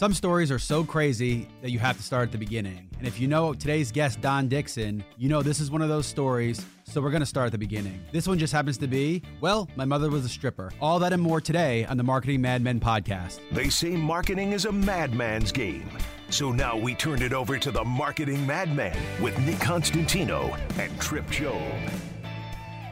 Some stories are so crazy that you have to start at the beginning. And if you know today's guest, Don Dixon, you know this is one of those stories. So we're going to start at the beginning. This one just happens to be, well, my mother was a stripper. All that and more today on the Marketing Madmen podcast. They say marketing is a madman's game. So now we turn it over to the Marketing Madman with Nick Constantino and Trip Job.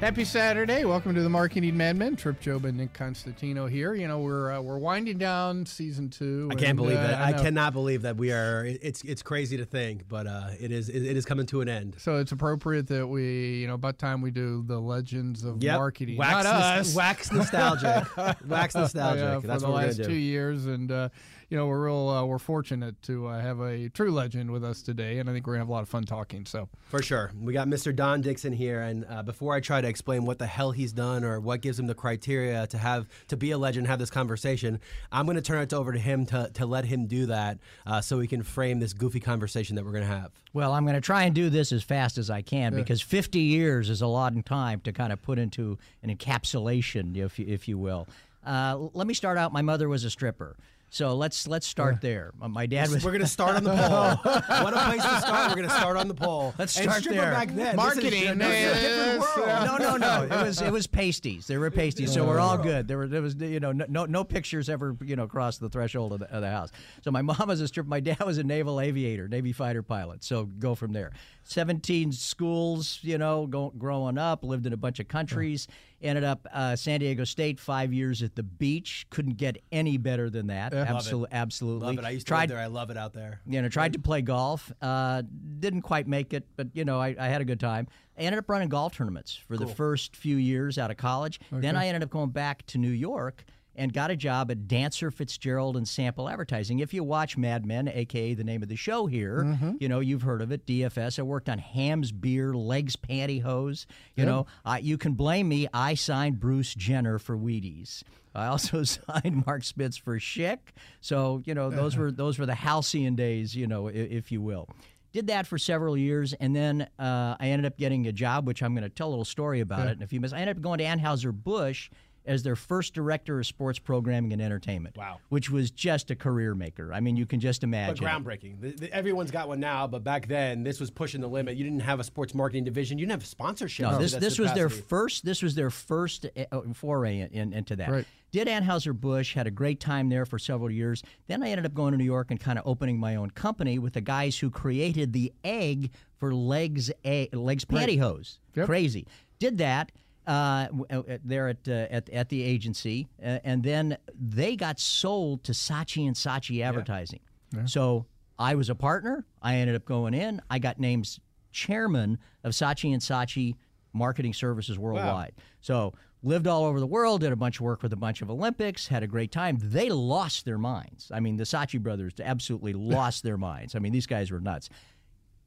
Happy Saturday! Welcome to the Marketing Madmen. Trip Job and Nick Constantino here. You know we're uh, we're winding down season two. I can't and, believe uh, that. I, know. cannot believe that we are. It's it's crazy to think, but uh, it is it, is coming to an end. So it's appropriate that we, you know, about time we do the legends of Yep. marketing. Wax, Not nos- us. wax nostalgic. wax nostalgic. Yeah, for That's the what we're last two years, and uh, you know we're real uh, we're fortunate to uh, have a true legend with us today, and I think we're gonna have a lot of fun talking. So For sure. We got Mr. Don Dixon here, and uh, before I try to explain what the hell he's done or what gives him the criteria to have to be a legend, have this conversation, I'm going to turn it over to him to, to let him do that, uh, so we can frame this goofy conversation that we're going to have. Well, I'm going to try and do this as fast as I can because 50 years is a lot of time to kind of put into an encapsulation, if you, if you will. Uh, let me start out. My mother was a stripper, so let's let's start there. Uh, My dad was. We're going to start on the pole. what a place to start. We're going to start on the pole. Let's And start stripper there. Back then, Marketing, this is a different yes, yeah. no, no, no. It was it was pasties. They were pasties, so we're all good. There were there was you know no no, no pictures ever you know crossed the threshold of the, of the house. So my mom was a stripper. My dad was a naval aviator, Navy fighter pilot. So go from there. Seventeen schools, you know, go, growing up, lived in a bunch of countries. Ended up uh, San Diego State, five years at the beach. Couldn't get any better than that. Absolutely, absolutely. Love it. I used to Tried there. I love it out there. you know, tried to play golf. Uh, didn't quite make it, but you know, I, I had a good time. I ended up running golf tournaments for the first few years out of college. Then I ended up going back to New York and got a job at Dancer Fitzgerald and Sample Advertising. If you watch Mad Men, aka the name of the show here, you know you've heard of it. DFS. I worked on Hamm's Beer, L'eggs Pantyhose. You know, I, you can blame me. I signed Bruce Jenner for Wheaties. I also signed Mark Spitz for Schick. So you know those were those were the halcyon days, you know, i- if you will. Did that for several years, and then uh, I ended up getting a job, which I'm going to tell a little story about it in a few minutes. I ended up going to Anheuser Busch as their first director of sports programming and entertainment. Wow. which was just a career maker. I mean, you can just imagine. But imagine. groundbreaking. The- the- everyone's got one now, but back then this was pushing the limit. You didn't have a sports marketing division. You didn't have sponsorship. No, this this was their first. This was their first uh, foray in, in- into that. Right. Did Anheuser Busch had a great time there for several years. Then I ended up going to New York and kind of opening my own company with the guys who created the egg for L'eggs a, L'eggs pantyhose. Yep. Crazy. Did that. Uh, uh, there at, uh, at at the agency, uh, and then they got sold to Saatchi and Saatchi Advertising. So I was a partner. I ended up going in. I got named chairman of Saatchi and Saatchi Marketing Services Worldwide. So lived all over the world, did a bunch of work with a bunch of Olympics, had a great time. They lost their minds. I mean, the Saatchi brothers absolutely lost their minds. I mean, these guys were nuts.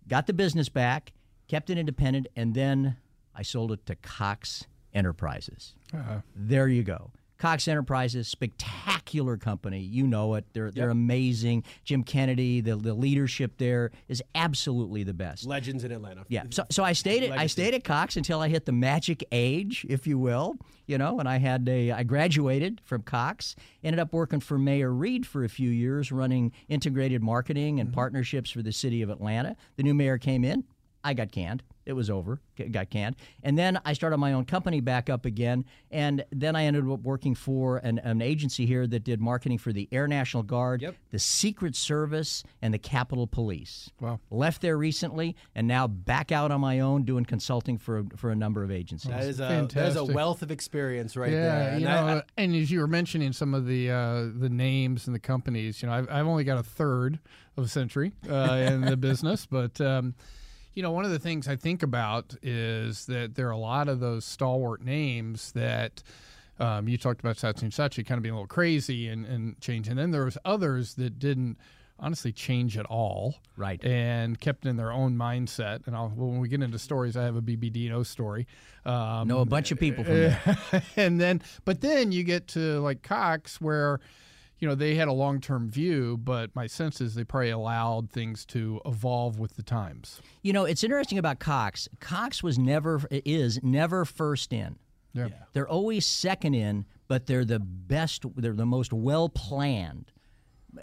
Got the business back, kept it independent, and then I sold it to Cox Enterprises. Uh-huh. There you go. Cox Enterprises, spectacular company. You know it. They're they're amazing. Jim Kennedy, the the leadership there is absolutely the best. legends in Atlanta. Yeah. So, so I stayed at I stayed at Cox until I hit the magic age, if you will. You know, and I had a I graduated from Cox. Ended up working for Mayor Reed for a few years, running integrated marketing and mm-hmm. partnerships for the city of Atlanta. The new mayor came in. I got canned. It was over. Got canned, and then I started my own company back up again. And then I ended up working for an, an agency here that did marketing for the Air National Guard, Yep. the Secret Service, and the Capitol Police Wow. left there recently and now back out on my own doing consulting for for a number of agencies. That is a Fantastic. there's a wealth of experience right yeah, there. you And I- I- and as you were mentioning some of the uh, the names and the companies, you know, I've, I've only got a third of a century uh, in the business, but um, you know, one of the things I think about is that there are a lot of those stalwart names that. Um, you talked about Saatchi and Saatchi kind of being a little crazy and, and change, and then there was others that didn't honestly change at all, Right. And kept in their own mindset. And I'll, when we get into stories, I have a BBDO story. Um, know a bunch of people from there. and then but then you get to like Cox where you know they had a long-term view but my sense is they probably allowed things to evolve with the times You know, it's interesting about Cox. Cox was never is never first in. yeah, They're always second in, but they're the best. They're the most well planned.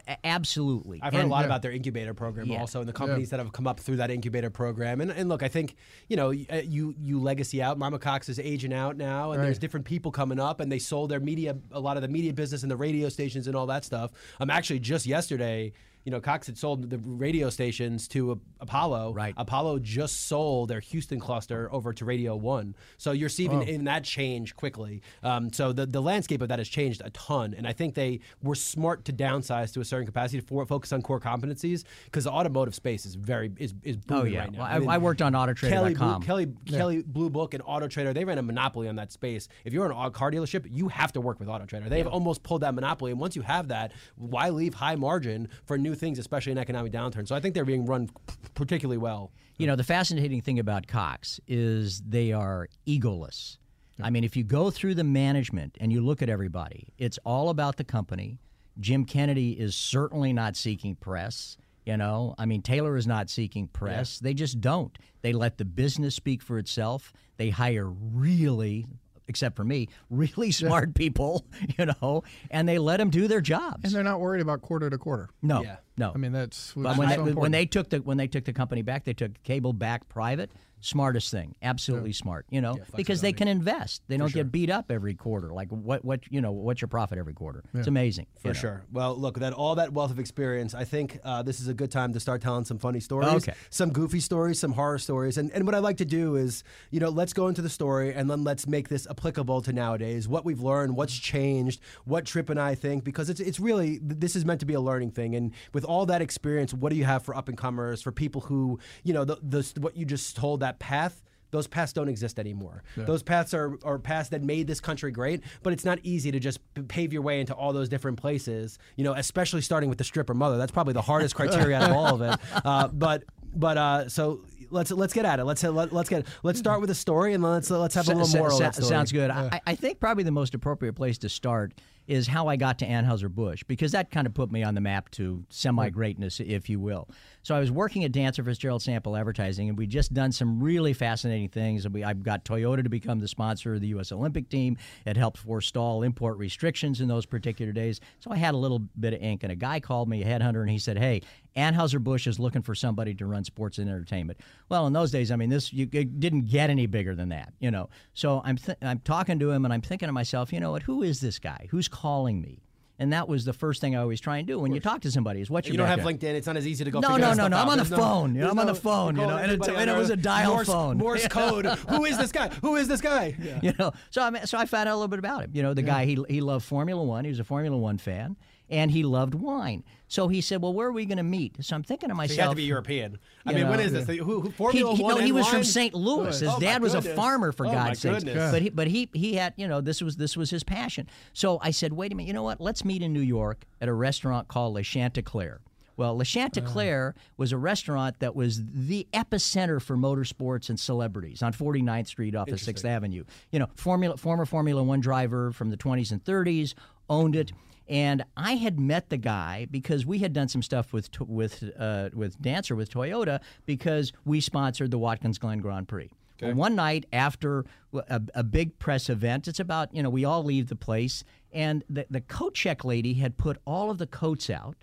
A- Absolutely. I've heard And- a lot about their incubator program Yeah. also, and the companies that have come up through that incubator program. And, and look, I think you know uh, you you legacy out. Mama Cox is aging out now, and there's different people coming up, and they sold their media, a lot of the media business and the radio stations and all that stuff. I'm actually just yesterday. You know, Cox had sold the radio stations to Apollo. Right. Apollo just sold their Houston cluster over to Radio One. So you're seeing Oh. in that change quickly. Um, so the, the landscape of that has changed a ton. And I think they were smart to downsize to a certain capacity to focus on core competencies because the automotive space is very is, is booming Oh, yeah. right now. Well, I- I worked on Kelley Blue, autotrader.com. Kelley, Kelley Blue Book and Auto Trader, they ran a monopoly on that space. If you're an car dealership, you have to work with Auto Trader. They've almost pulled that monopoly. And once you have that, why leave high margin for new things, especially in economic downturn? So I think they're being run particularly well. You know, the fascinating thing about Cox is they are egoless. I mean, if you go through the management and you look at everybody, it's all about the company. Jim Kennedy is certainly not seeking press. You know, I mean, Taylor is not seeking press. They just don't. They let the business speak for itself. They hire really, except for me, really smart people, you know, and they let them do their jobs. And they're not worried about quarter to quarter. no, Yeah. No. I mean, that's But which when is they, when they took the when they took the company back, they took cable back private. Smartest thing, absolutely smart. You know, because they can invest. They don't get beat up every quarter. Like what what you know what's your profit every quarter? It's amazing For sure. Well, look, that all that wealth of experience, I think uh, this is a good time to start telling some funny stories, Okay. some goofy stories, some horror stories, and and what I like to do is, you know, let's go into the story and then let's make this applicable to nowadays, what we've learned, what's changed, what Trip and I think, because it's it's really this is meant to be a learning thing, and with all that experience, what do you have for up and comers, for people who, you know, the, the what you just told that path those paths don't exist anymore. Those paths are, are paths that made this country great, but it's not easy to just pave your way into all those different places. You know, especially starting with the stripper mother. That's probably the hardest criteria out of all of it. Uh, but but uh, so let's let's get at it. Let's let, let's get let's start with a story and let's let's have a little moral. sa- sounds good. I, I think probably the most appropriate place to start is how I got to Anheuser Busch because that kind of put me on the map to semi greatness, if you will. So I was working at Dancer Fitzgerald Sample Advertising, and we'd just done some really fascinating things. And we I got Toyota to become the sponsor of the U.S. Olympic team. It helped forestall import restrictions in those particular days. So I had a little bit of ink, and a guy called me, a headhunter, and he said, "Hey, Anheuser Busch is looking for somebody to run sports and entertainment." Well, in those days, I mean, this you didn't get any bigger than that, you know. So I'm th- I'm talking to him, and I'm thinking to myself, you know what? Who is this guy? Who's calling me? And that was the first thing I always try and do when you talk to somebody is what's your You don't have background? LinkedIn. It's not as easy to go. No, no, no, no. I'm on the phone, you know, I'm on the phone, you're know, and and it was a dial Morse, phone. Morse code. Who is this guy? Who is this guy? you know. So I so I found out a little bit about him. You know, the guy he he loved Formula One. He was a Formula One fan, and he loved wine. So he said, "Well, where are we going to meet?" So I'm thinking to myself, He had to be European. I mean, when know, is this? Who, who, He, Formula he, One no, he was from? St. Louis. His Oh, dad was a farmer, for Oh, God's sake. But he, but he, he had, you know, this was this was his passion. So I said, wait a minute, you know what? Let's meet in New York at a restaurant called Le Chanteclair. Well, Le Chanteclair ah. was a restaurant that was the epicenter for motorsports and celebrities on 49th Street off of Sixth Avenue. You know, Formula, former Formula One driver from the 20s and 30s owned it. And I had met the guy because we had done some stuff with with uh, with Dancer with Toyota because we sponsored the Watkins Glen Grand Prix. Well, one night after a, a big press event, it's about you know we all leave the place, and the the coat check lady had put all of the coats out.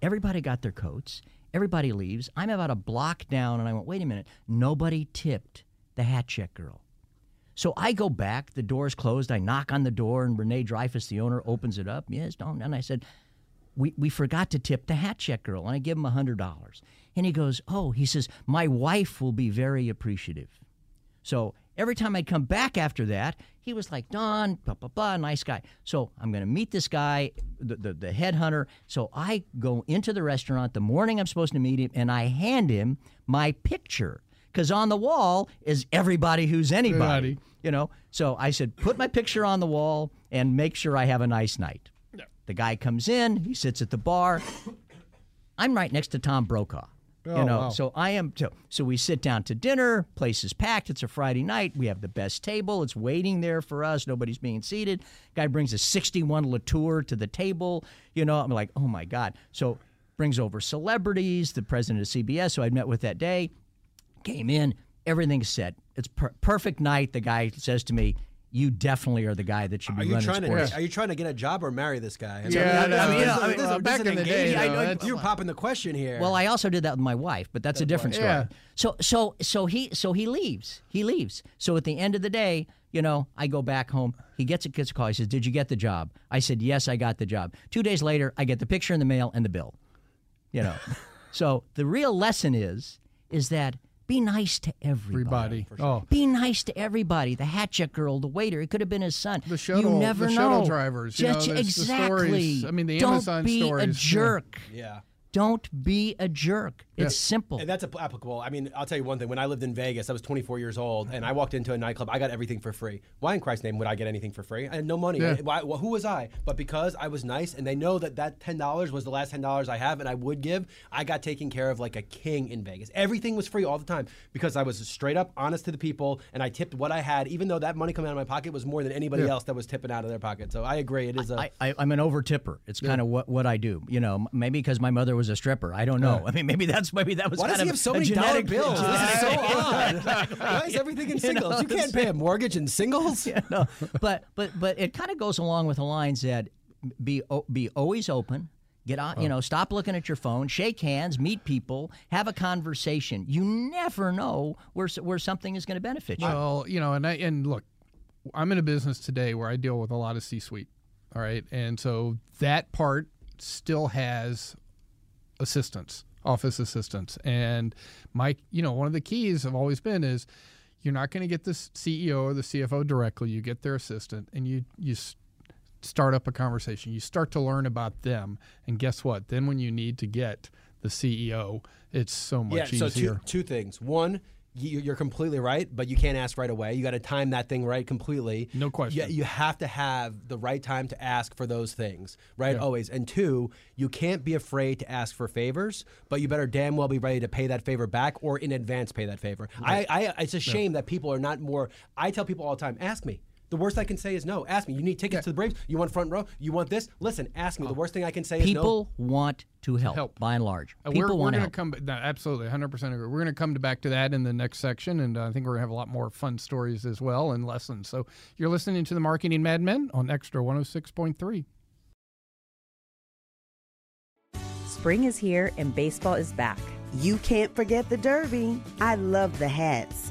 Everybody got their coats. Everybody leaves. I'm about a block down, and I went, wait a minute. Nobody tipped the hat check girl. So I go back, the door's closed. I knock on the door, and René Dreyfus, the owner, opens it up. Yes, don't. And I said, we, we forgot to tip the hat check girl. And I give him $100. And he goes, Oh, he says, my wife will be very appreciative. So every time I'd come back after that, he was like, Don, blah, blah, blah, nice guy. So I'm going to meet this guy, the, the, the headhunter. So I go into the restaurant the morning I'm supposed to meet him, and I hand him my picture. Because on the wall is everybody who's anybody. Everybody. You know? So I said, put my picture on the wall and make sure I have a nice night. The guy comes in, he sits at the bar. I'm right next to Tom Brokaw. you Oh, know, wow. so I am too. So we sit down to dinner. Place is packed. It's a Friday night. We have the best table. It's waiting there for us. Nobody's being seated. Guy brings a 61 Latour to the table. You know, I'm like, oh my god. So brings over celebrities. The president of CBS, who I'd met with that day, came in. Everything's set. It's per- perfect night. The guy says to me, you definitely are the guy that should be Are you running trying sports. to are you trying to get a job or marry this guy? I mean, Yeah, I mean, I mean, this yeah, I mean, this is- well, back is in the day, engagement. though, I know you're popping the question here. Well, I also did that with my wife, but that's a different story. Yeah. So so so he so he leaves. He leaves. So at the end of the day, you know, I go back home. He gets a gets a call. He says, "Did you get the job?" I said, "Yes, I got the job." Two days later, I get the picture in the mail and the bill. You know. so the real lesson is is that be nice to everybody. Everybody. Oh, Be nice to everybody. The hatchet girl, the waiter. It could have been his son. The shuttle- you never the know. shuttle drivers, you know, Just- there's the exactly. stories. I mean, the Don't Amazon be a stories, yeah. jerk. yeah. Don't be a jerk. It's simple. And that's applicable. I mean, I'll tell you one thing. When I lived in Vegas, I was 24 years old, and I walked into a nightclub. I got everything for free. Why in Christ's name would I get anything for free? I had no money. Yeah. Why, well, who was I? But because I was nice, and they know that that $10 was the last $10 I have, and I would give, I got taken care of like a king in Vegas. Everything was free all the time because I was straight up honest to the people, and I tipped what I had, even though that money coming out of my pocket was more than anybody Yeah. else that was tipping out of their pocket. So I agree. It is a. I, I, I'm an over tipper. It's kind of what, what I do. You know, maybe because my mother was a stripper. I don't know. I mean, maybe that's maybe that was why kind does he of have so a many dollar genetic bills? This is so odd. Why is everything in singles? You, know, can't pay a mortgage in singles. no, but but but it kind of goes along with the lines that be be always open. Get on, Oh. you know, stop looking at your phone, shake hands, meet people, have a conversation. You never know where where something is going to benefit you. Well, you know, and I and look, I'm in a business today where I deal with a lot of C-suite. All right, and so that part still has assistants, office assistants, and my, you know, one of the keys have always been is you're not going to get the CEO or the CFO directly. You get their assistant, and you you start up a conversation. You start to learn about them, and guess what? Then when you need to get the CEO, it's so much easier. yeah, so two, two things. One, you're completely right, but you can't ask right away. You got to time that thing right completely. No question. You, you have to have the right time to ask for those things, right? Always. And two, you can't be afraid to ask for favors, but you better damn well be ready to pay that favor back or in advance pay that favor. I, I, it's a shame that people are not more. I tell people all the time, ask me. The worst I can say is no. Ask me. You need tickets to the Braves. You want front row. You want this. Listen, ask me. The worst thing I can say is no. People want to help, help. by and large. Uh, People we're, we're want to help. come. No, absolutely, 100 percent agree. We're going to come back to that in the next section, and uh, I think we're going to have a lot more fun stories as well and lessons. So you're listening to the Marketing Mad Men on Extra 106.3. Spring is here and baseball is back. You can't forget the Derby. I love the hats.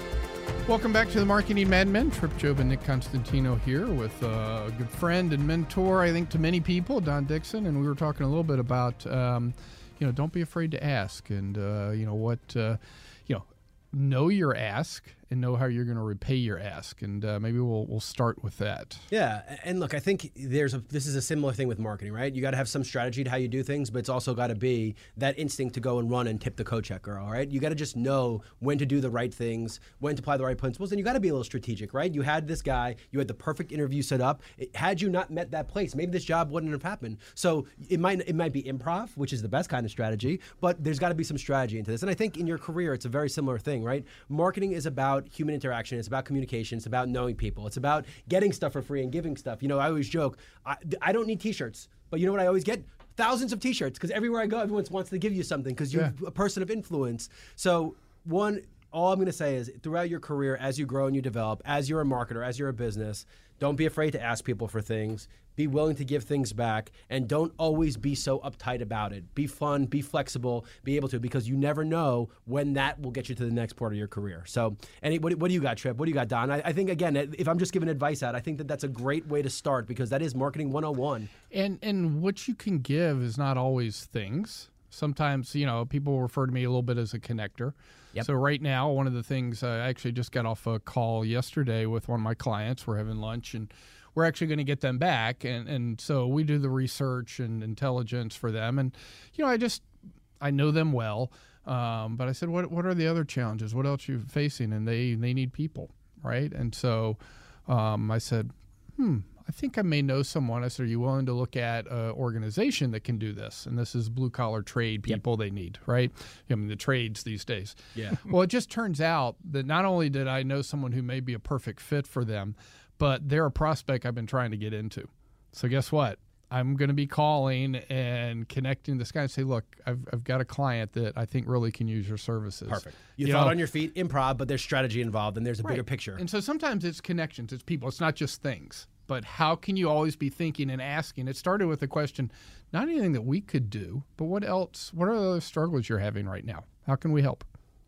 Welcome back to the Marketing Mad Men. Trip Job and Nick Constantino here with a good friend and mentor, I think, to many people, Don Dixon, and we were talking a little bit about, um, you know, don't be afraid to ask, and uh, you know what, uh, you know, know your ask and know how you're going to repay your ask, and uh, maybe we'll we'll start with that. Yeah, and look, I think there's a this is a similar thing with marketing, right? You got to have some strategy to how you do things, but it's also got to be that instinct to go and run and tip the coat checker. all right? You got to just know when to do the right things, when to apply the right principles, and you got to be a little strategic, right? You had this guy, you had the perfect interview set up. It, had you not met that place, maybe this job wouldn't have happened. So it might it might be improv, which is the best kind of strategy, but there's got to be some strategy into this. And I think in your career, it's a very similar thing, right? Marketing is about human interaction. It's about communication. It's about knowing people. It's about getting stuff for free and giving stuff. You know, I always joke, I, I don't need T-shirts, but you know what I always get? Thousands of T-shirts because everywhere I go, everyone wants to give you something because you're a person of influence. So one, all I'm going to say is throughout your career, as you grow and you develop, as you're a marketer, as you're a business, don't be afraid to ask people for things. Be willing to give things back, and don't always be so uptight about it. Be fun, be flexible, be able to, because you never know when that will get you to the next part of your career. So, any what, what do you got, Trip? What do you got, Don? I, I think again, if I'm just giving advice out, I think that that's a great way to start because that is marketing 101. And and what you can give is not always things. Sometimes, you know, people refer to me a little bit as a connector. Yep. So right now, one of the things uh, I actually just got off a call yesterday with one of my clients. We're having lunch and we're actually going to get them back, and and so we do the research and intelligence for them. And you know, I just I know them well, um, but I said, what what are the other challenges? What else are you facing? And they they need people, right? And so um, I said, hmm, I think I may know someone. I said, Are you willing to look at an organization that can do this? And this is blue collar trade people they need, right? I mean, the trades these days. Yeah. well, it just turns out that not only did I know someone who may be a perfect fit for them, but they're a prospect I've been trying to get into. So, guess what? I'm going to be calling and connecting this guy and say, look, I've, I've got a client that I think really can use your services. Perfect. You, You thought know- on your feet, improv, but there's strategy involved, and there's a bigger picture. And so sometimes it's connections, it's people, it's not just things. But how can you always be thinking and asking? It started with the question, not anything that we could do, but what else? What are the other struggles you're having right now? How can we help?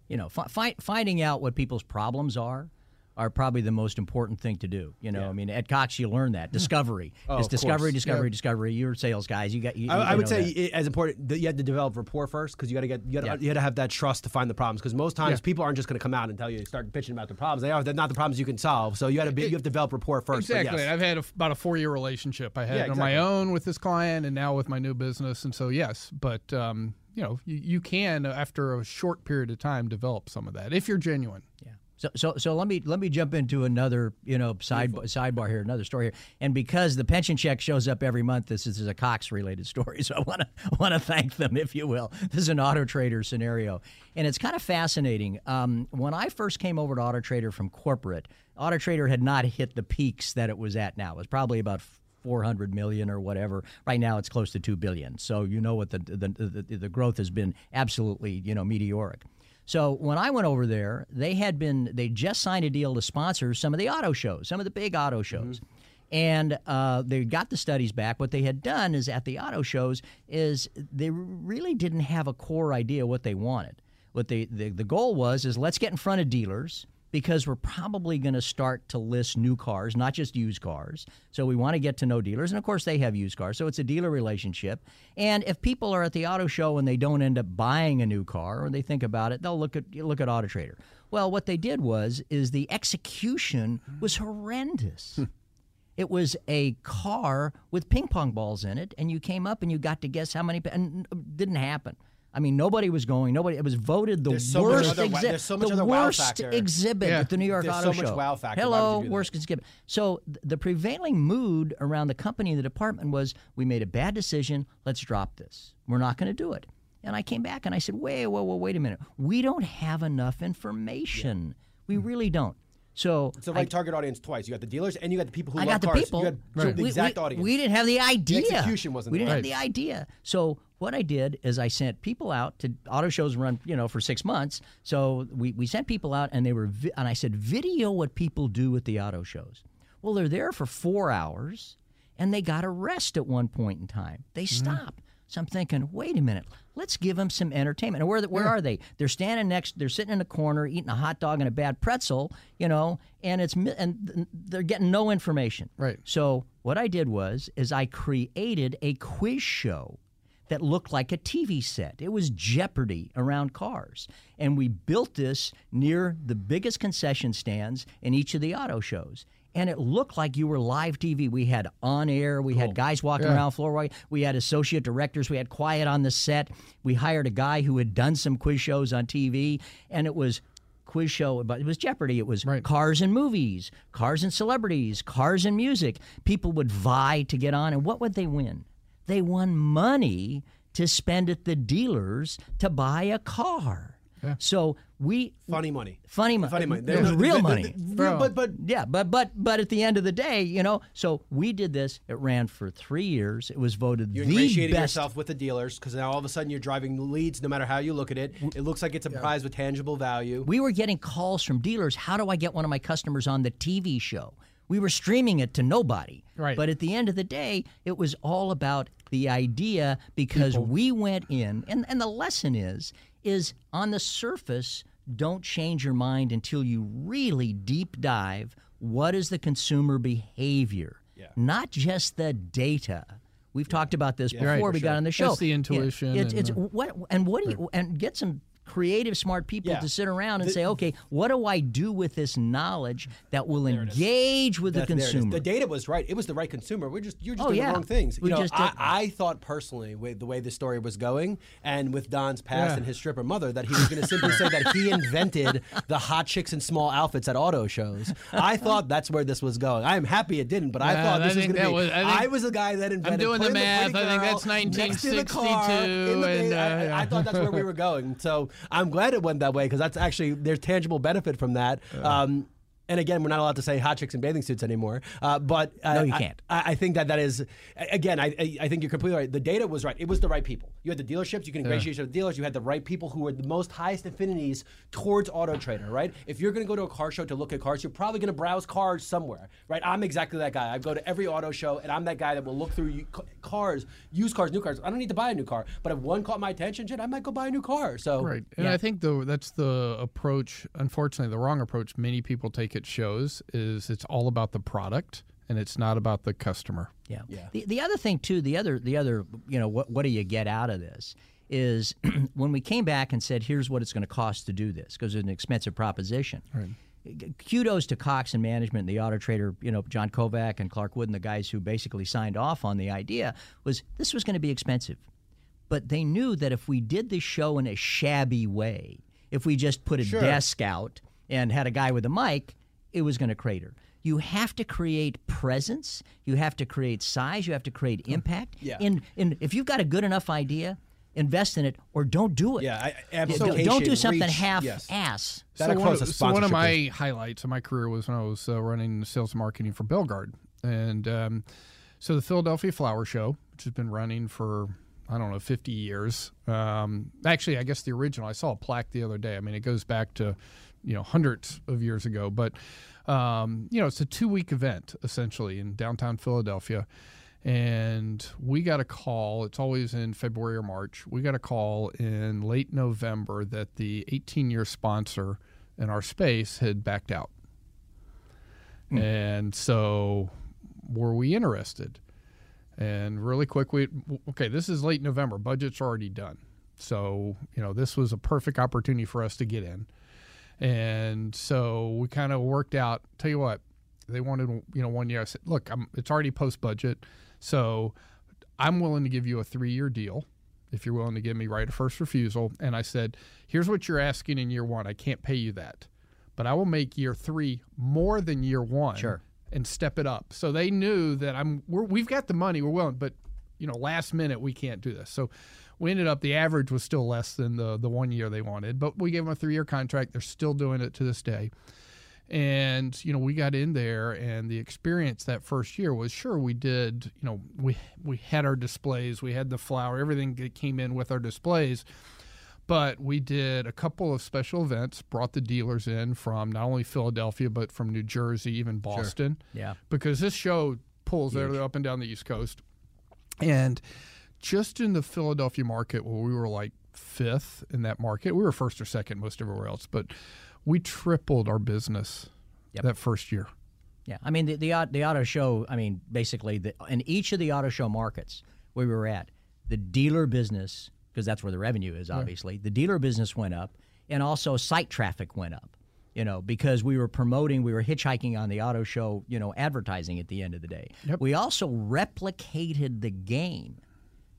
you know, fi- fi- finding out what people's problems are are probably the most important thing to do. You know, I mean, at Cox, you learn that discovery. Oh, it's discovery, course. discovery, discovery. You're sales guys. You got. You, I, you I would say that. as important that you had to develop rapport first because you got to get you got Yeah. to have that trust to find the problems because most times Yeah. people aren't just going to come out and tell you start pitching about the problems they are they're not the problems you can solve so you got to be you have to develop rapport first Exactly. yes. I've had a, about a four year relationship. I had Yeah, on my own with this client and now with my new business. And so, yes, but, um, you know, you, you can, after a short period of time, develop some of that if you're genuine. Yeah. So, so, so let me let me jump into another you know side sidebar here, another story here, and because the pension check shows up every month, this is a Cox related story. So I want to want to thank them, if you will. This is an Auto Trader scenario, and it's kind of fascinating. Um, when I first came over to Auto Trader from corporate, Auto Trader had not hit the peaks that it was at now. It was probably about 400 million or whatever. Right now, it's close to 2 billion. So you know what the the, the, the growth has been absolutely you know meteoric. So when I went over there, they had been they just signed a deal to sponsor some of the auto shows, some of the big auto shows. And uh, they got the studies back. What they had done is at the auto shows is they really didn't have a core idea what they wanted. What they the, the goal was is let's get in front of dealers because we're probably going to start to list new cars, not just used cars. So we want to get to know dealers, and of course they have used cars, so it's a dealer relationship. And if people are at the auto show and they don't end up buying a new car, or they think about it, they'll look at look at Auto Trader. Well, what they did was is the execution was horrendous. Hmm. It was a car with ping pong balls in it, and you came up and you got to guess how many. And it didn't happen. I mean, nobody was going. Nobody. It was voted the There's so worst other exhibit. so the other wow worst factor. exhibit Yeah. at the New York There's Auto so much Show. wow factor. Hello, you that? worst exhibit. So th- the prevailing mood around the company and the department was, we made a bad decision. Let's drop this. We're not going to do it. And I came back and I said, wait, whoa, whoa, wait a minute. We don't have enough information. We mm-hmm. really don't. So it's the I- target audience twice you got the dealers and you got the people who I love got the cars people. you got the We- exact we, audience We didn't have the idea. execution wasn't We didn't there. have the idea. So what I did is I sent people out to auto shows run, you know, for six months. So we, we sent people out and they were vi- and I said, video what people do at the auto shows. Well, they're there for four hours and they got a rest at one point in time. They mm-hmm. stopped. So I'm thinking, wait a minute, let's give them some entertainment. And where where are they? They're standing next. They're sitting in a corner eating a hot dog and a bad pretzel, you know, and it's and they're getting no information. Right. So what I did was is I created a quiz show that looked like a TV set. It was Jeopardy around cars. And we built this near the biggest concession stands in each of the auto shows. And it looked like you were live TV. We had on air, we had guys walking around floor, we had associate directors, we had quiet on the set. We hired a guy who had done some quiz shows on TV, and it was quiz show, but it was Jeopardy. It was Right. cars and movies, cars and celebrities, cars and music. People would vie to get on, and what would they win? They won money to spend at the dealers to buy a car. Yeah. So we funny money funny money. funny money There's no- real the- the- money. the- real- but but Yeah, but but but at the end of the day, you know, so we did this. It ran for three years. It was voted You're the ingratiating best. yourself with the dealers because now all of a sudden you're driving leads no matter how you look at it. It looks like it's a prize with tangible value. We were getting calls from dealers. How do I get one of my customers on the TV show? We were streaming it to nobody. Right. But at the end of the day, it was all about the idea because we went in, and, and the lesson is, is on the surface, don't change your mind until you really deep dive what is the consumer behavior, yeah. not just the data. We've talked about this before Right, we got on the show. That's the Yeah, intuition it's, and it's what and what do you and get some creative, smart people Yeah. to sit around and The- say, okay, what do I do with this knowledge that will engage with the That's- there it is. consumer? The data was right. It was the right consumer. We're just you're just Oh, doing yeah. the wrong things. We you know, just I, I thought personally, with the way the story was going, and with Don's past Yeah. and his stripper mother, that he was going to simply say that he invented the hot chicks in small outfits at auto shows. I thought that's where this was going. I am happy it didn't, but I Yeah, thought I this was going to be. was- I think- was the guy that invented. I'm doing the math. pretty I think girl that's next to the car 1962, in the and, ba- I- uh, I, thought that's where we were going. So I'm glad it went that way because that's actually there's tangible benefit from that. Um, and again, we're not allowed to say hot chicks in bathing suits anymore. Uh, but uh, No, you I- can't. I, I think that that is again. I, I I think you're completely right. The data was right. It was the right people. You had the dealerships. You can ingratiate with the dealers. You had the right people who were the most highest affinities towards Auto Trader. Right. If you're going to go to a car show to look at cars, you're probably going to browse cars somewhere. Right. I'm exactly that guy. I go to every auto show, and I'm that guy that will look through cars, used cars, new cars. I don't need to buy a new car, but if one caught my attention, shit, I might go buy a new car. So Right. And I think the that's the approach, unfortunately, the wrong approach many people take at shows is it's all about the product and it's not about the customer. Yeah. The, the other thing too, the other the other you know what what do you get out of this is when we came back and said here's what it's going to cost to do this because it's an expensive proposition. G- Kudos to Cox and management and the Auto Trader, you know, John Kovac and Clark Wood and the guys who basically signed off on the idea was this was going to be expensive. But they knew that if we did this show in a shabby way, if we just put a desk out and had a guy with a mic, it was going to crater. You have to create presence. You have to create size. You have to create impact. Yeah. In, in, if you've got a good enough idea, invest in it or don't do it. Yeah, I- Yeah, don't- don't something reach, half yes. ass. That so, one of, a so one of sponsorship my highlights of my career was when I was uh, running sales and marketing for Belgard, and um, so the Philadelphia Flower Show, which has been running for I don't know 50 years. Um, actually, I guess the original. I saw a plaque the other day. I mean, it goes back to you know hundreds of years ago, but um, you know it's a two week event essentially in downtown Philadelphia. And we got a call, it's always in February or March. We got a call in late November that the 18 year sponsor in our space had backed out. And so were we interested? And really quick, we okay, this is late November, budget's already done. So, you know, this was a perfect opportunity for us to get in. And so we kind of worked out, tell you what, they wanted, you know, one year. I said, look, I'm, it's already post budget. So I'm willing to give you a three year deal if you're willing to give me right of first refusal. And I said, here's what you're asking in year one. I can't pay you that, but I will make year three more than year one. Sure. And step it up. So they knew that I'm, we're, we've got the money, we're willing, but you know, last minute we can't do this. So we ended up the average was still less than the the one year they wanted, but we gave them a three year contract. They're still doing it to this day. And you know, we got in there, and the experience that first year was sure we did. You know, we we had our displays, we had the flower, everything that came in with our displays. But we did a couple of special events, brought the dealers in from not only Philadelphia but from New Jersey, even Boston. Yeah. Because this show pulls there up and down the East Coast. And just in the Philadelphia market where we were like fifth in that market, we were first or second most everywhere else, but we tripled our business that first year. Yeah, I mean the the, the auto show. I mean basically, the, in each of the auto show markets where we were at, the dealer business because that's where the revenue is. Obviously, the dealer business went up, and also site traffic went up. You know, because we were promoting, we were hitchhiking on the auto show. You know, advertising at the end of the day. We also replicated the game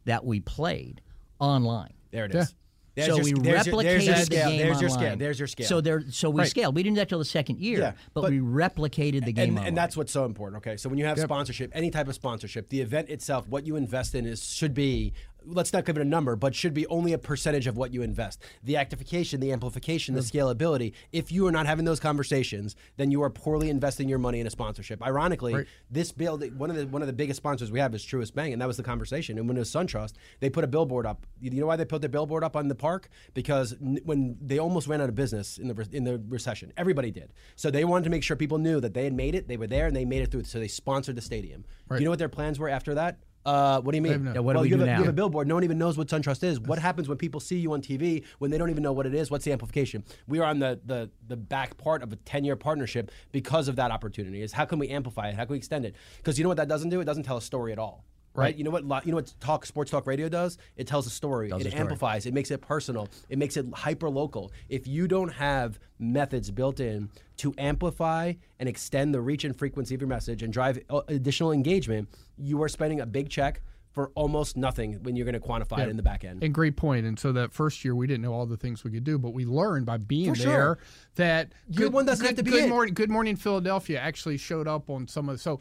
that we played online. There it is. There's so your- we there's your- replicated there's your the scale. game There's your online. scale. There's your scale. So there, so we Right. scaled. We didn't do that till the second year, Yeah, but, but- we replicated the game and, online. and that's what's so important. Okay, so when you have sponsorship, any type of sponsorship, the event itself, what you invest in is should be. Let's not give it a number, but should be only a percentage of what you invest. The actification, the amplification, the hmm. scalability. If you are not having those conversations, then you are poorly investing your money in a sponsorship. Ironically, this bill, one of the one of the biggest sponsors we have is Truist Bank, and that was the conversation. And when it was SunTrust, they put a billboard up. You know why they put their billboard up on the park? Because n- when they almost ran out of business in the in the recession, everybody did. So they wanted to make sure people knew that they had made it. They were there and they made it through. So they sponsored the stadium. Do you know what their plans were after that? Uh, what do you mean? Yeah, what do we you, do have a, now? you have a billboard. No one even knows what SunTrust is. What happens when people see you on TV when they don't even know what it is? What's the amplification? We are on the the, the back part of a 10 year partnership because of that opportunity. Is how can we amplify it? How can we extend it? Because you know what that doesn't do? It doesn't tell a story at all. Right? Right. You know what? You know what talk sports talk radio does? It tells a story. Tells it a story. amplifies. It makes it personal. It makes it hyper local. If you don't have methods built in to amplify and extend the reach and frequency of your message and drive uh, additional engagement, you are spending a big check for almost nothing when you're going to quantify it in the back end. And great point. And so that first year, we didn't know all the things we could do, but we learned by being there that Year one doesn't good, have to be good it. morning. Good morning, Philadelphia actually showed up on some of. the, So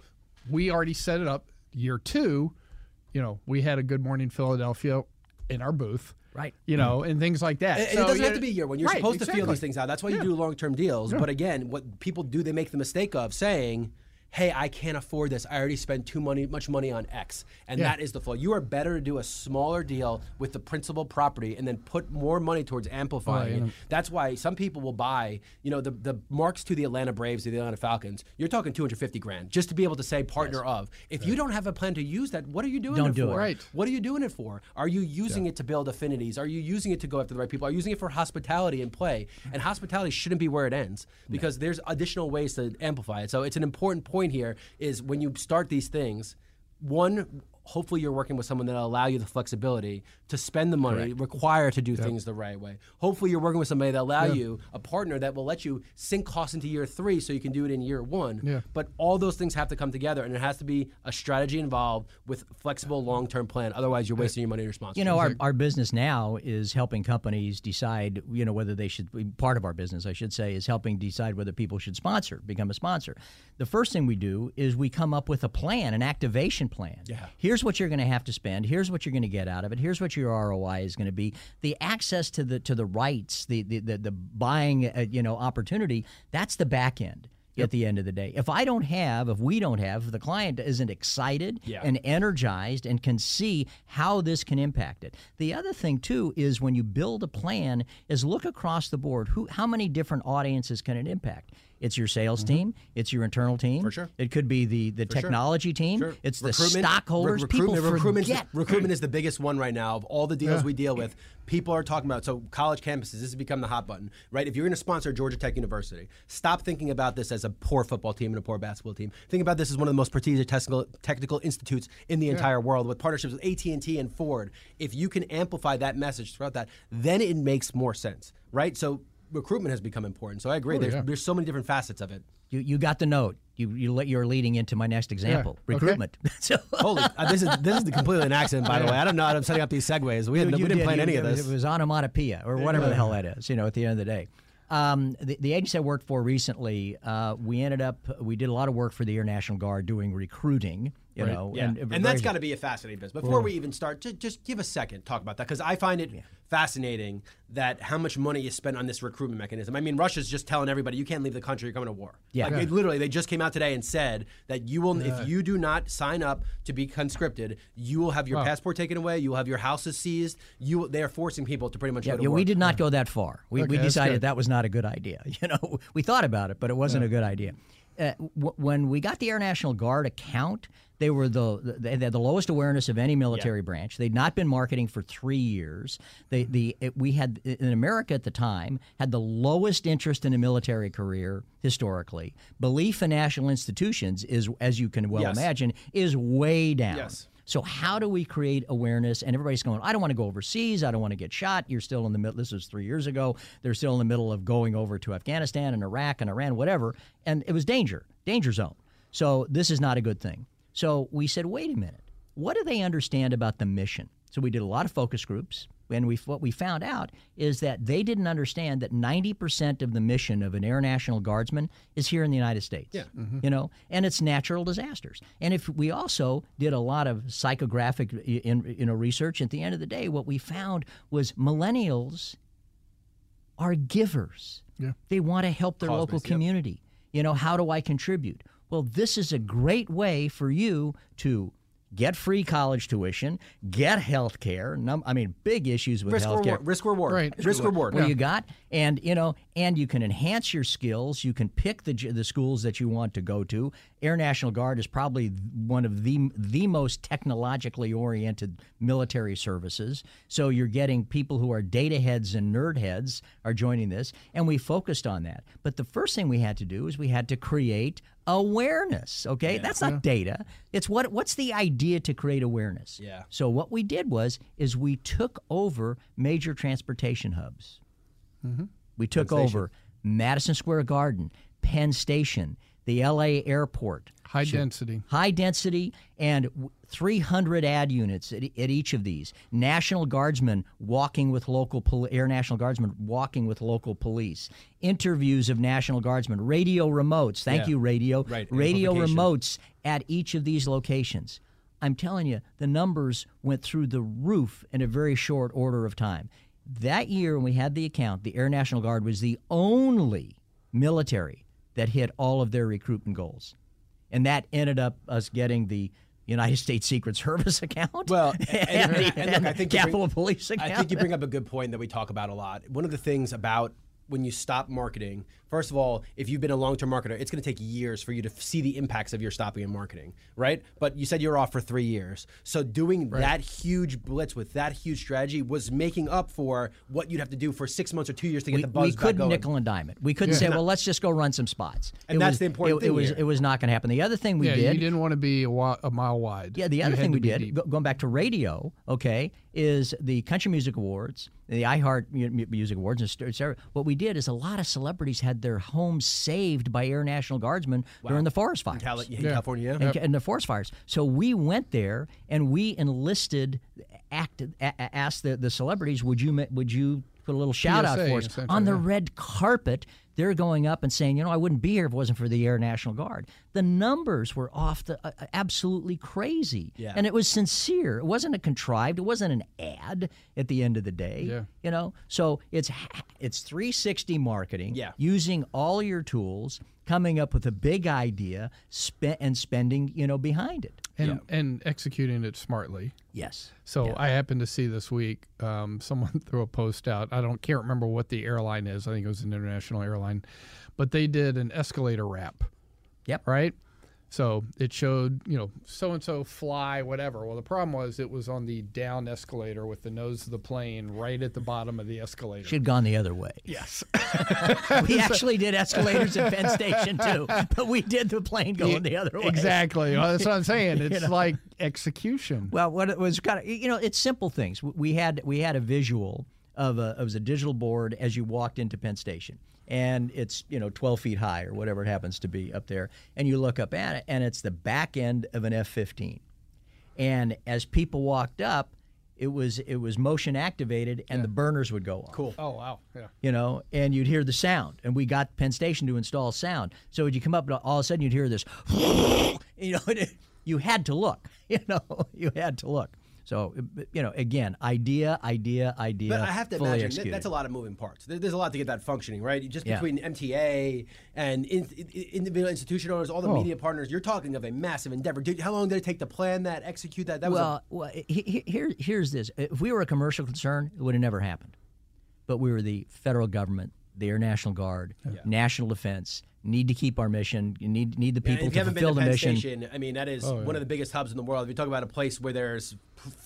we already set it up. Year two, you know, we had a Good Morning Philadelphia in our booth. Right. You know, and things like that. And So, it doesn't have to be a year one. You're right, supposed to feel these things out. That's why you do long-term deals. But again, what people do, they make the mistake of saying, "Hey, I can't afford this. I already spent too money, much money on X," and Yeah. that is the flaw. You are better to do a smaller deal with the principal property and then put more money towards amplifying. Right, it. That's why some people will buy, you know, the the marks to the Atlanta Braves, to the Atlanta Falcons. You're talking 250 grand just to be able to say partner of. If you don't have a plan to use that, what are you doing Don't it do for? it. Right. What are you doing it for? Are you using it to build affinities? Are you using it to go after the right people? Are you using it for hospitality and play? And hospitality shouldn't be where it ends because there's additional ways to amplify it. So it's an important point here is when you start these things, one hopefully you're working with someone that'll allow you the flexibility to spend the money required to do things the right way. Hopefully you're working with somebody that allow you a partner that will let you sink costs into year 3 so you can do it in year 1. Yeah. But all those things have to come together, and it has to be a strategy involved with flexible long-term plan. Otherwise, you're wasting your money and your sponsors. You know, our, our business now is helping companies decide, you know, whether they should, be part of our business, I should say, is helping decide whether people should sponsor, become a sponsor. The first thing we do is we come up with a plan, an activation plan. Yeah. Here's what you're going to have to spend. Here's what you're going to get out of it. Here's what your ROI is going to be. The access to the to the rights, the the the, the buying, uh, you know, opportunity. That's the back end. At the end of the day, if I don't have, if we don't have, if the client isn't excited Yeah. and energized and can see how this can impact it. The other thing too is when you build a plan is look across the board. Who how many different audiences can it impact? It's your sales team, it's your internal team. Mm-hmm. For sure. It could be the the technology team, Sure. it's the Recruitment- stockholders. re- People recruitment, recruitment's the- forget. recruitment is the biggest one right now of all the deals we deal with. People are talking about so college campuses. This has become the hot button, right? If you're going to sponsor Georgia Tech University, stop thinking about this as a poor football team and a poor basketball team. Think about this as one of the most prestigious technical, technical institutes in the entire world with partnerships with AT and T and Ford. If you can amplify that message throughout that, then it makes more sense, right? So recruitment has become important. So I agree. there's, yeah. there's so many different facets of it. You you got the note. You you let you're leading into my next example. okay. Recruitment. so Holy, uh, this is this is completely an accident, by the way. I don't know how I'm setting up these segues. We, hadn't, You we didn't did. plan You- any of this. It was onomatopoeia or whatever the hell that is. You know, at the end of the day. Um, the, the agency I worked for recently, uh, we ended up we did a lot of work for the Air National Guard doing recruiting. You know, Yeah. and, And, that's got to be a fascinating business. Before we even start, just, just give a second, talk about that, because I find it fascinating that how much money is spent on this recruitment mechanism. I mean, Russia's just telling everybody you can't leave the country, you're coming to war. Yeah. Like, Yeah. it literally, they just came out today and said that you will, if you do not sign up to be conscripted, you will have your passport taken away, you will have your houses seized. You, they are forcing people to pretty much Yeah, go to yeah, we did not go that far. We, we Okay, that's decided that was not a good idea. You know, we thought about it, but it wasn't a good idea. Uh, w- when we got the Air National Guard account, they were the they had the lowest awareness of any military branch. They'd not been marketing for three years. They the it, we had in America at the time had the lowest interest in a military career historically. Belief in national institutions is, as you can well Yes. imagine, is way down. Yes. So how do we create awareness? And everybody's going, I don't want to go overseas. I don't want to get shot. You're still in the middle. This was three years ago. They're still in the middle of going over to Afghanistan and Iraq and Iran, whatever. And it was danger, danger zone. So this is not a good thing. So we said, wait a minute. What do they understand about the mission? So we did a lot of focus groups. And we, what we found out is that they didn't understand that 90% of the mission of an Air National Guardsman is here in the United States. Yeah. Mm-hmm. You know, and it's natural disasters. And if we also did a lot of psychographic in, you know, research, at the end of the day, what we found was millennials are givers. Yeah. They want to help their local Cause-based, yep. community. You know, how do I contribute? Well, this is a great way for you to get free college tuition, get health care. Num- I mean, big issues with risk health care. reward, risk reward, Right. risk reward. Well, you got, and you know, and you can enhance your skills. You can pick the the schools that you want to go to. Air National Guard is probably one of the the most technologically oriented military services. So you're getting people who are data heads and nerd heads are joining this, and we focused on that. But the first thing we had to do is we had to create awareness. Okay, that's not data. It's what what's the idea to create awareness. Yeah. So what we did was is we took over major transportation hubs. Mm-hmm. We took over Madison Square Garden, Penn Station, the L.A. airport, High density. high density and 300 ad units at, at each of these. National guardsmen walking with local pol- air national guardsmen walking with local police. Interviews of national guardsmen. Radio remotes. Thank Yeah. you radio. Right, radio remotes at each of these locations. I'm telling you the numbers went through the roof in a very short order of time. That year when we had the account the air national guard was the only military that hit all of their recruitment goals and that ended up us getting the United States Secret Service account. Well, and, and, and- the, look, I think you bring- Capitol Police account. I think you bring up a good point that we talk about a lot. One of the things about when you stop marketing, first of all, if you've been a long-term marketer, it's going to take years for you to f- see the impacts of your stopping in marketing, right? But you said you were off for three years, so doing that huge blitz with that huge strategy was making up for what you'd have to do for six months or two years to get we, the buzz we couldn't going. nickel and dime it. We couldn't say, well, let's just go run some spots. And It that's was- the important it, it thing was here. it was not going to happen. The other thing we yeah, did you didn't want to be a, wa- a mile wide. Yeah, the other had thing we did, deep. going back to radio, okay, is the Country Music Awards, the iHeart Mu- Mu- Music Awards, and. What we did is a lot of celebrities had their homes saved by Air National Guardsmen during the forest fires. Cali- in California, yeah. And, and the forest fires. So we went there and we enlisted, acted, a- a- asked the, the celebrities, would you would you put a little shout out for us on the yeah. red carpet? They're going up and saying, you know, I wouldn't be here if it wasn't for the Air National Guard. The numbers were off the uh, uh, absolutely crazy, Yeah. and it was sincere. It wasn't a contrived. It wasn't an ad at the end of the day. Yeah. You know, so it's it's 360 marketing. Yeah. Using all your tools, coming up with a big idea, spe- and spending, you know, behind it. and, and executing it smartly. Yes. So I happened to see this week um, someone threw a post out. I don't can't remember what the airline is. I think it was an international airline, but they did an escalator wrap. Yep. Right. So it showed you know so and so fly whatever. Well, the problem was it was on the down escalator with the nose of the plane right at the bottom of the escalator. Should have gone the other way. yes. We actually did escalators at Penn Station too, but we did the plane going the other way. Exactly. Well, that's what I'm saying. It's like execution. Well, what it was kind of you know, it's simple things. We had we had a visual of a of a digital board as you walked into Penn Station, and it's you know 12 feet high or whatever it happens to be up there, and you look up at it, and it's the back end of an F-15, and as people walked up. It was it was motion activated, and the burners would go off. Cool. Oh wow. Yeah. you know, and you'd hear the sound. And we got Penn Station to install sound. So when you come up, all of a sudden you'd hear this, you know, it- you had to look, you know, you had to look. So, you know, again, idea, idea, idea. But I have to imagine that, that's a lot of moving parts. There- There's a lot to get that functioning, right? Just Yeah. between MTA and in, in- individual institution owners, all the Oh. media partners, you're talking of a massive endeavor. Did, how long did it take to plan that, execute that? That was well, well he- he- here, here's this. If we were a commercial concern, it would have never happened. But we were the federal government, the Air National Guard, national defense. Need to keep our mission. You need need the a, and people if to you haven't been fulfill to the Penn mission. Station, I mean, that is oh, one of the biggest hubs in the world. If you talk about a place where there's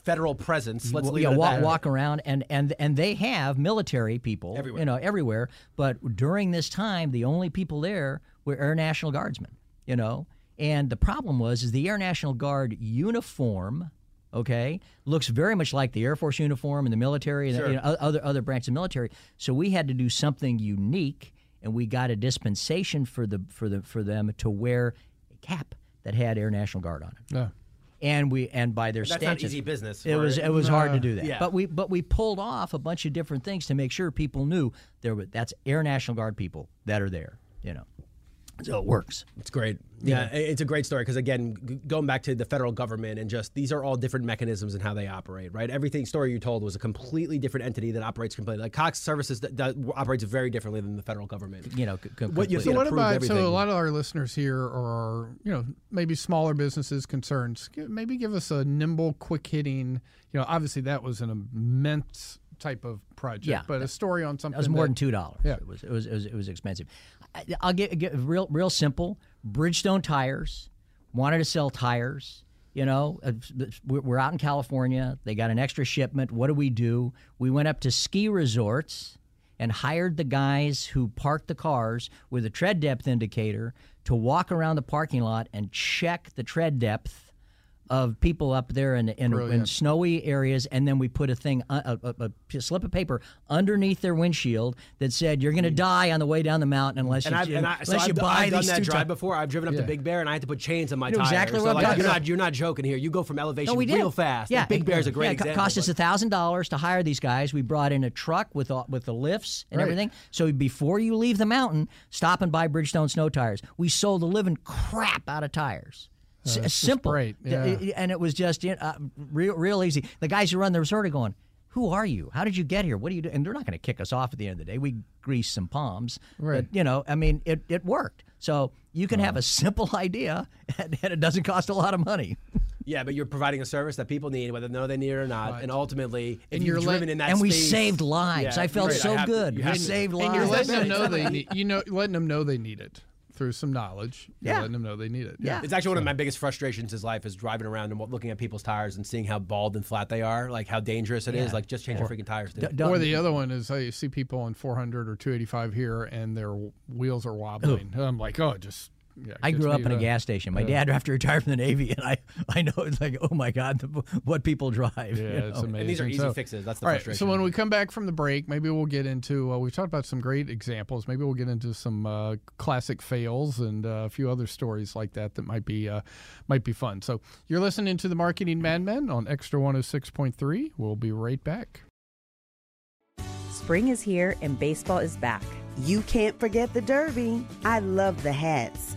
federal presence, let's Well, leave yeah, it at walk, that. walk around and, and and they have military people Everywhere. you know everywhere but during this time the only people there were air national guardsmen you know and the problem was is the air national guard uniform okay looks very much like the air force uniform and the military and Sure. you know, other other branches of military so we had to do something unique and we got a dispensation for the for the for them to wear a cap that had air national guard on it Yeah. and we and by their That's not easy business It was it was hard to do that. Yeah. But we but we pulled off a bunch of different things to make sure people knew there were that's Air National Guard people that are there. You know, so it works. It's great. Yeah, i- it's a great story because again, g- going back to the federal government and just these are all different mechanisms and how they operate, right? Everything story you told was a completely different entity that operates completely. Like Cox Services that, that operates very differently than the federal government. You know, c- c- What you completely. So what about everything. so a lot of our listeners here are you know maybe smaller businesses concerns. Maybe give us a nimble, quick hitting. You know, obviously that was an immense type of project, Yeah. but a story on something That was more than two dollars. Yeah. It was it was it was, it was expensive. I, I'll get, get real real simple. Bridgestone tires wanted to sell tires. You know, uh, we're we're out in California. They got an extra shipment. What do we do? We went up to ski resorts and hired the guys who parked the cars with a tread depth indicator to walk around the parking lot and check the tread depth of people up there in in, in snowy areas, and then we put a thing, uh, a, a, a, slip of paper underneath their windshield that said, "You're going to die on the way down the mountain unless And you, I've, and I, unless so you I've, buy I've done these that two drive before. I've driven up Yeah. to Big Bear and I had to put chains on my You know tires. exactly so what I'm like, you're not you're not joking here. You go from elevation No, we did real fast. Yeah, Like, Big Bear's a great yeah, it example. co- cost us a thousand dollars to hire these guys. We brought in a truck with all, with the lifts and Right. everything. So before you leave the mountain, stop and buy Bridgestone snow tires. We sold the living crap out of tires. S- that's simple, great, yeah. and it was just uh, real, real easy. The guys who run the resort are going, "Who are you? How did you get here? What do you do?" And they're not going to kick us off at the end of the day. We greased some palms, Right. But you know, I mean, it it worked. So you can have a simple idea, and, and it doesn't cost a lot of money. Yeah, but you're providing a service that people need, whether they know they need it or not. And ultimately, if And you've you're let- driven in that and we saved lives. Yeah, I felt right, so have good. you we have to. saved And lives. you're letting them know they need, you know, letting them know they need it through some knowledge. You're Yeah. letting them know they need it. Yeah. It's actually one of my biggest frustrations in life is driving around and looking at people's tires and seeing how bald and flat they are, like how dangerous it is. Yeah. Like, just change your freaking tires, dude. D- Or the other one is I see people on 400 or 285 here, and their wheels are wobbling. I'm like, oh, just. Yeah, I grew up in a gas station. My dad, after retired from the Navy, and I, I know it's like, oh my God, the, what people drive. Yeah, you it's amazing. And these are easy So- fixes. That's the All right, frustration. so when we come back from the break, maybe we'll get into. Uh, we've talked about some great examples. Maybe we'll get into some uh, classic fails and uh, a few other stories like that that might be uh, might be fun. So you're listening to the Marketing Madmen on Extra 106.3. We'll be right back. Spring is here and baseball is back. You can't forget the Derby. I love the hats.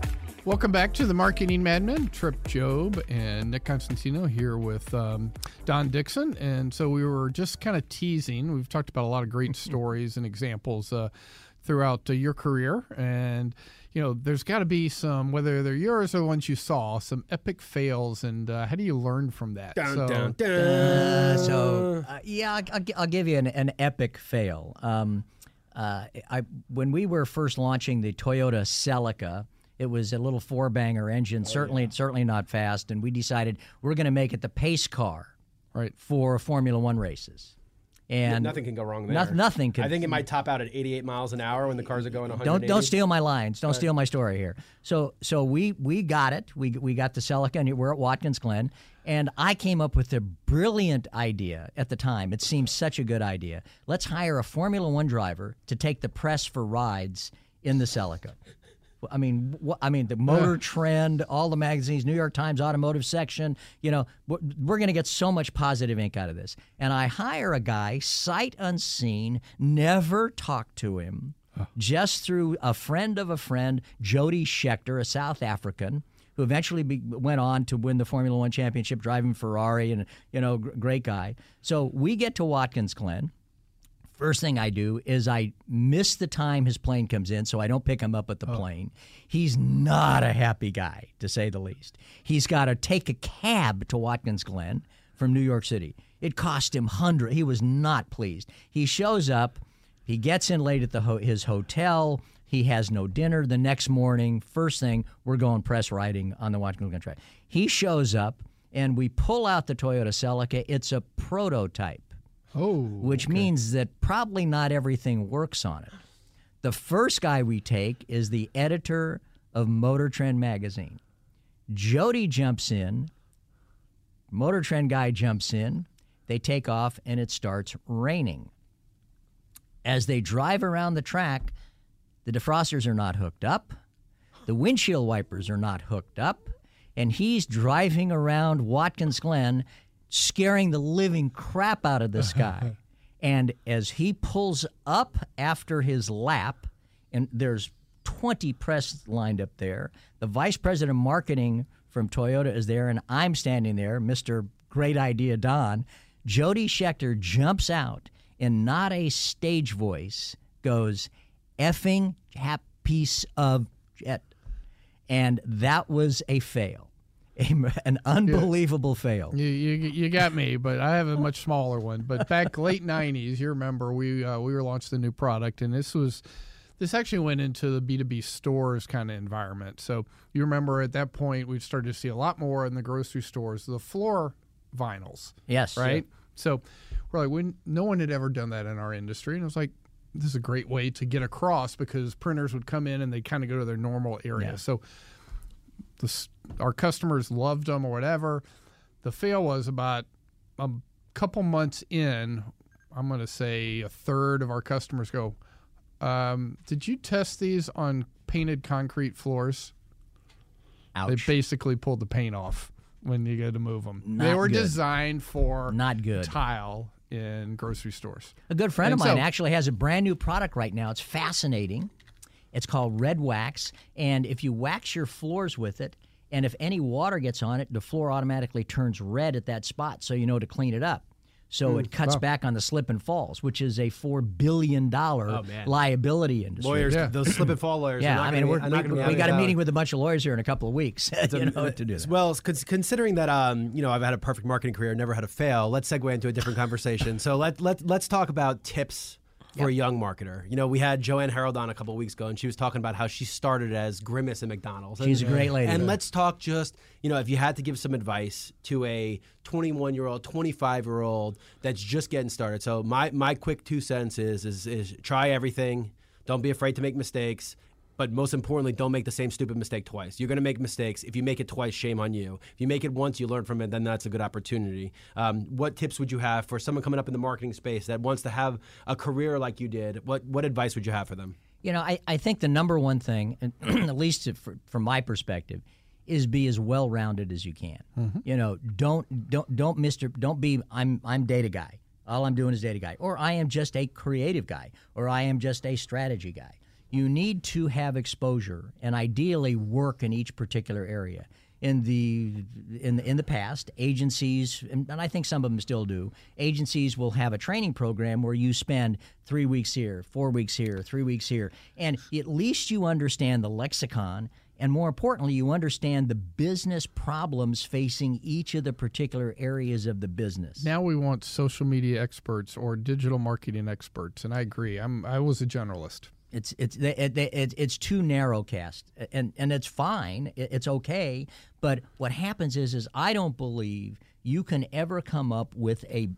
Welcome back to the Marketing Madmen. Trip Job and Nick Constantino here with um, Don Dixon. And so we were just kind of teasing. We've talked about a lot of great stories and examples uh, throughout uh, your career. And, you know, there's got to be some, whether they're yours or the ones you saw, some epic fails. And uh, how do you learn from that? Dun, so, dun, dun. Uh, so uh, yeah, I'll, I'll, I'll give you an, an epic fail. Um, uh, I when we were first launching the Toyota Celica, it was a little four banger engine, oh, certainly certainly not fast, and we decided we're going to make it the pace car Right. for Formula One races. And nothing can go wrong there. Noth- nothing can- I think it might top out at 88 miles an hour when the cars are going 100. don't don't steal my lines. Don't steal my story here. So so we we got it. We we got the Celica, and we're at Watkins Glen, and I came up with a brilliant idea at the time. It seemed such a good idea. Let's hire a Formula One driver to take the press for rides in the Celica. I mean, wh- I mean, the Motor Trend, all the magazines, New York Times automotive section. You know, we're, we're going to get so much positive ink out of this. And I hire a guy, sight unseen, never talk to him, just through a friend of a friend, Jody Scheckter, a South African, who eventually be, went on to win the Formula One championship driving Ferrari, and you know, gr- great guy. So we get to Watkins Glen. First thing I do is I miss the time his plane comes in, so I don't pick him up at the oh. plane. He's not a happy guy, to say the least. He's got to take a cab to Watkins Glen from New York City. It cost him hundred. He was not pleased. He shows up. He gets in late at the ho- his hotel. He has no dinner the next morning. First thing, we're going press riding on the Watkins Glen track. He shows up, and we pull out the Toyota Celica. It's a prototype Oh, which means that probably not everything works on it. The first guy we take is the editor of Motor Trend magazine. Jody jumps in, Motor Trend guy jumps in, they take off, and it starts raining. As they drive around the track, the defrosters are not hooked up, the windshield wipers are not hooked up, and he's driving around Watkins Glen scaring the living crap out of this guy. and as he pulls up after his lap, and there's 20 press lined up there, the vice president of marketing from Toyota is there, and I'm standing there, Mr. Great Idea Don. Jody Scheckter jumps out in not a stage voice, goes, effing hap piece of jet. And that was a fail. An unbelievable fail. You, you you got me, but I have a much smaller one. But back late '90s, you remember we uh, we were launched a new product, and this was this actually went into the B2B stores kind of environment. So you remember at that point we started to see a lot more in the grocery stores the floor vinyls. Yes. Right. Yeah. So we're like, we, no one had ever done that in our industry, and it was like, this is a great way to get across because printers would come in and they kind of go to their normal area. Yeah. So the, our customers loved them or whatever. The fail was about a couple months in. I'm going to say a third of our customers go, um, "Did you test these on painted concrete floors?" Ouch. They basically pulled the paint off when you go to move them. Not they were good. designed for not good tile in grocery stores. A good friend And of mine so- actually has a brand new product right now. It's fascinating. It's called Red Wax, and if you wax your floors with it, and if any water gets on it, the floor automatically turns red at that spot, so you know to clean it up. So it cuts back on the slip and falls, which is a four billion dollar Oh, liability industry. Lawyers, Yeah. those slip and fall lawyers. Yeah, are not I mean, be- we're, not we, be we got a meeting with a bunch of lawyers here in a couple of weeks. you know what to do. that. Well, considering that um, you know I've had a perfect marketing career, never had a fail. Let's segue into a different conversation. So let let let's talk about tips for a young marketer. You know, we had Joanne Harold on a couple of weeks ago, and she was talking about how she started as Grimace at McDonald's. She's And- a great lady. And let's talk just you know if you had to give some advice to a 21 year old, 25 year old that's just getting started. So my my quick two cents is is is try everything. Don't be afraid to make mistakes. But most importantly, don't make the same stupid mistake twice. You're going to make mistakes. If you make it twice, shame on you. If you make it once, you learn from it, then that's a good opportunity. Um, what tips would you have for someone coming up in the marketing space that wants to have a career like you did? What, what advice would you have for them? You know, I, I think the number one thing, at least if- from my perspective, is be as well rounded as you can. You know, don't don't don't Mister don't be I'm I'm data guy. All I'm doing is data guy, or I am just a creative guy, or I am just a strategy guy. You need to have exposure and ideally work in each particular area. In the in the, in the past, agencies and, and I think some of them still do. Agencies will have a training program where you spend three weeks here, four weeks here, three weeks here, and at least you understand the lexicon and more importantly, you understand the business problems facing each of the particular areas of the business. Now we want social media experts or digital marketing experts, and I agree. I'm I was a generalist. It's it's it, it, it, it's too narrow cast, and and it's fine. It's okay. But what happens is is I don't believe you can ever come up with a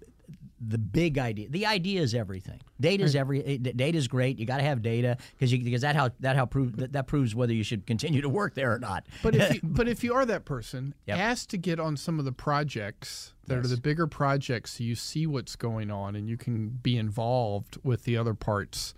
the big idea. The idea is everything. Data is every. Eh, data is great. You got to have data because because that how that how prove that, that proves whether you should continue to work there or not. But if you, but if you are that person, Yep. ask to get on some of the projects that are the bigger projects, so you see what's going on and you can be involved with the other parts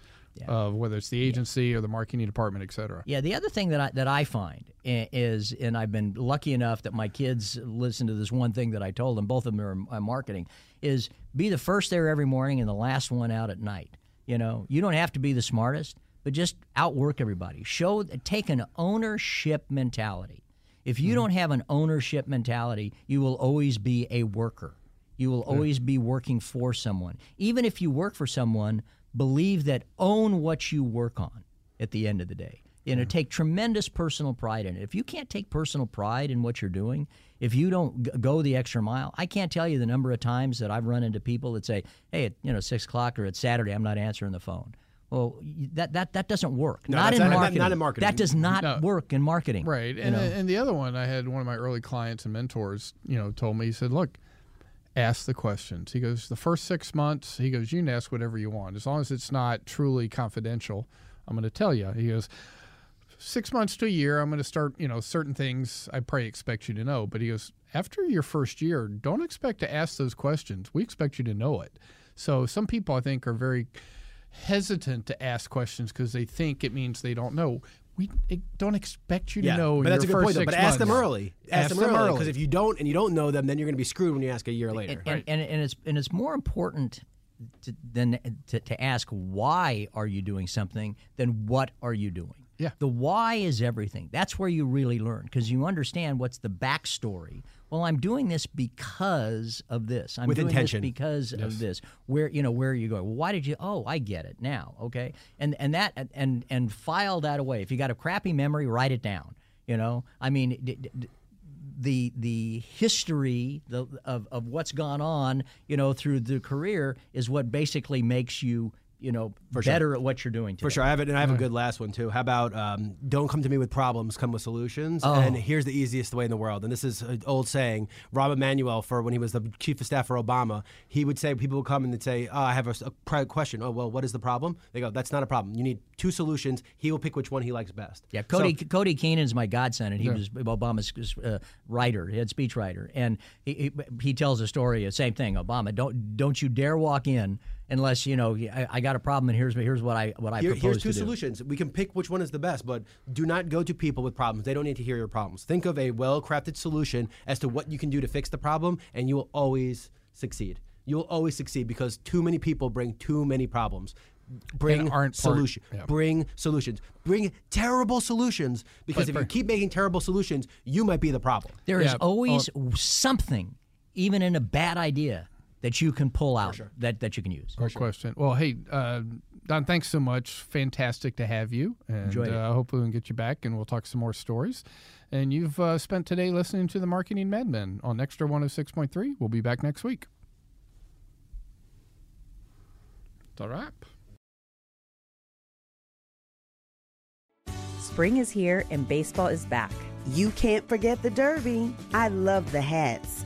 of whether it's the agency or the marketing department, et cetera. Yeah, the other thing that I, that I find is, and I've been lucky enough that my kids listen to this one thing that I told them, both of them are uh, marketing, is be the first there every morning and the last one out at night. You know, you don't have to be the smartest, but just outwork everybody. Show, take an ownership mentality. If you don't have an ownership mentality, you will always be a worker. You will always be working for someone. Even if you work for someone, believe that own what you work on at the end of the day. You know, take tremendous personal pride in it. If you can't take personal pride in what you're doing, if you don't go the extra mile, I can't tell you the number of times that I've run into people that say, "Hey, at you know six o'clock or it's Saturday, I'm not answering the phone." Well, that that that doesn't work. No, not, in not- not- marketing. not in marketing. That does mm-hmm. not No. work in marketing. Right. you And, know? and the other one, I had one of my early clients and mentors, you know, told me, he said, look, ask the questions. He goes, the first six months, he goes, you can ask whatever you want. As long as it's not truly confidential, I'm going to tell you. He goes, six months to a year, I'm going to start, you know, certain things I probably expect you to know. But he goes, after your first year, don't expect to ask those questions. We expect you to know it. So some people, I think, are very hesitant to ask questions because they think it means they don't know. We don't expect you to Yeah, know. but that's a your good point. Though. But ask them early. Ask, them, early because if you don't and you don't know them, then you're going to be screwed when you ask a year later. and, and, and it's and it's more important to, than to, to ask why are you doing something than what are you doing. Yeah. The why is everything. That's where you really learn because you understand what's the backstory. Well, I'm doing this because of this. I'm With doing intention. this because of this. Where you know where are you going? Why did you? Oh, I get it now. Okay, and and that and and file that away. If you got a crappy memory, write it down. You know, I mean. D- d- the the history the, of, of what's gone on, you know, through the career is what basically makes you, you know, better at what you're doing. Today. For sure, I have it, and I have a good last one too. How about um, "Don't come to me with problems, come with solutions"? Oh. And here's the easiest way in the world. And this is an old saying. Rahm Emanuel, for when he was the chief of staff for Obama, he would say people would come and they'd say, oh, "I have a, private question. Oh, well, what is the problem?" They go, "That's not a problem. You need two solutions. He will pick which one he likes best." Yeah, So- Cody Cody Keenan's my godson, and he was Obama's uh, writer, head speech writer, and he, he he tells a story. The same thing. Obama, don't don't you dare walk in unless you know I, I got a problem, and here's here's what I what I Here- propose here's two to do. solutions. We can pick which one is the best, but do not go to people with problems. They don't need to hear your problems. Think of a well crafted solution as to what you can do to fix the problem, and you will always succeed. You will always succeed because too many people bring too many problems. Bring aren't part- yeah. Bring solutions. Bring terrible solutions because But- if you keep making terrible solutions, you might be the problem. There is Yeah, always something, even in a bad idea, that you can pull out that, that you can use. No question. Well, hey, uh, Don, thanks so much. Fantastic to have you. And Enjoyed it. uh, hopefully we can get you back and we'll talk some more stories. And you've uh, spent today listening to the Marketing Madmen on Extra 106.3. We'll be back next week. It's a wrap. Spring is here and baseball is back. You can't forget the Derby. I love the hats.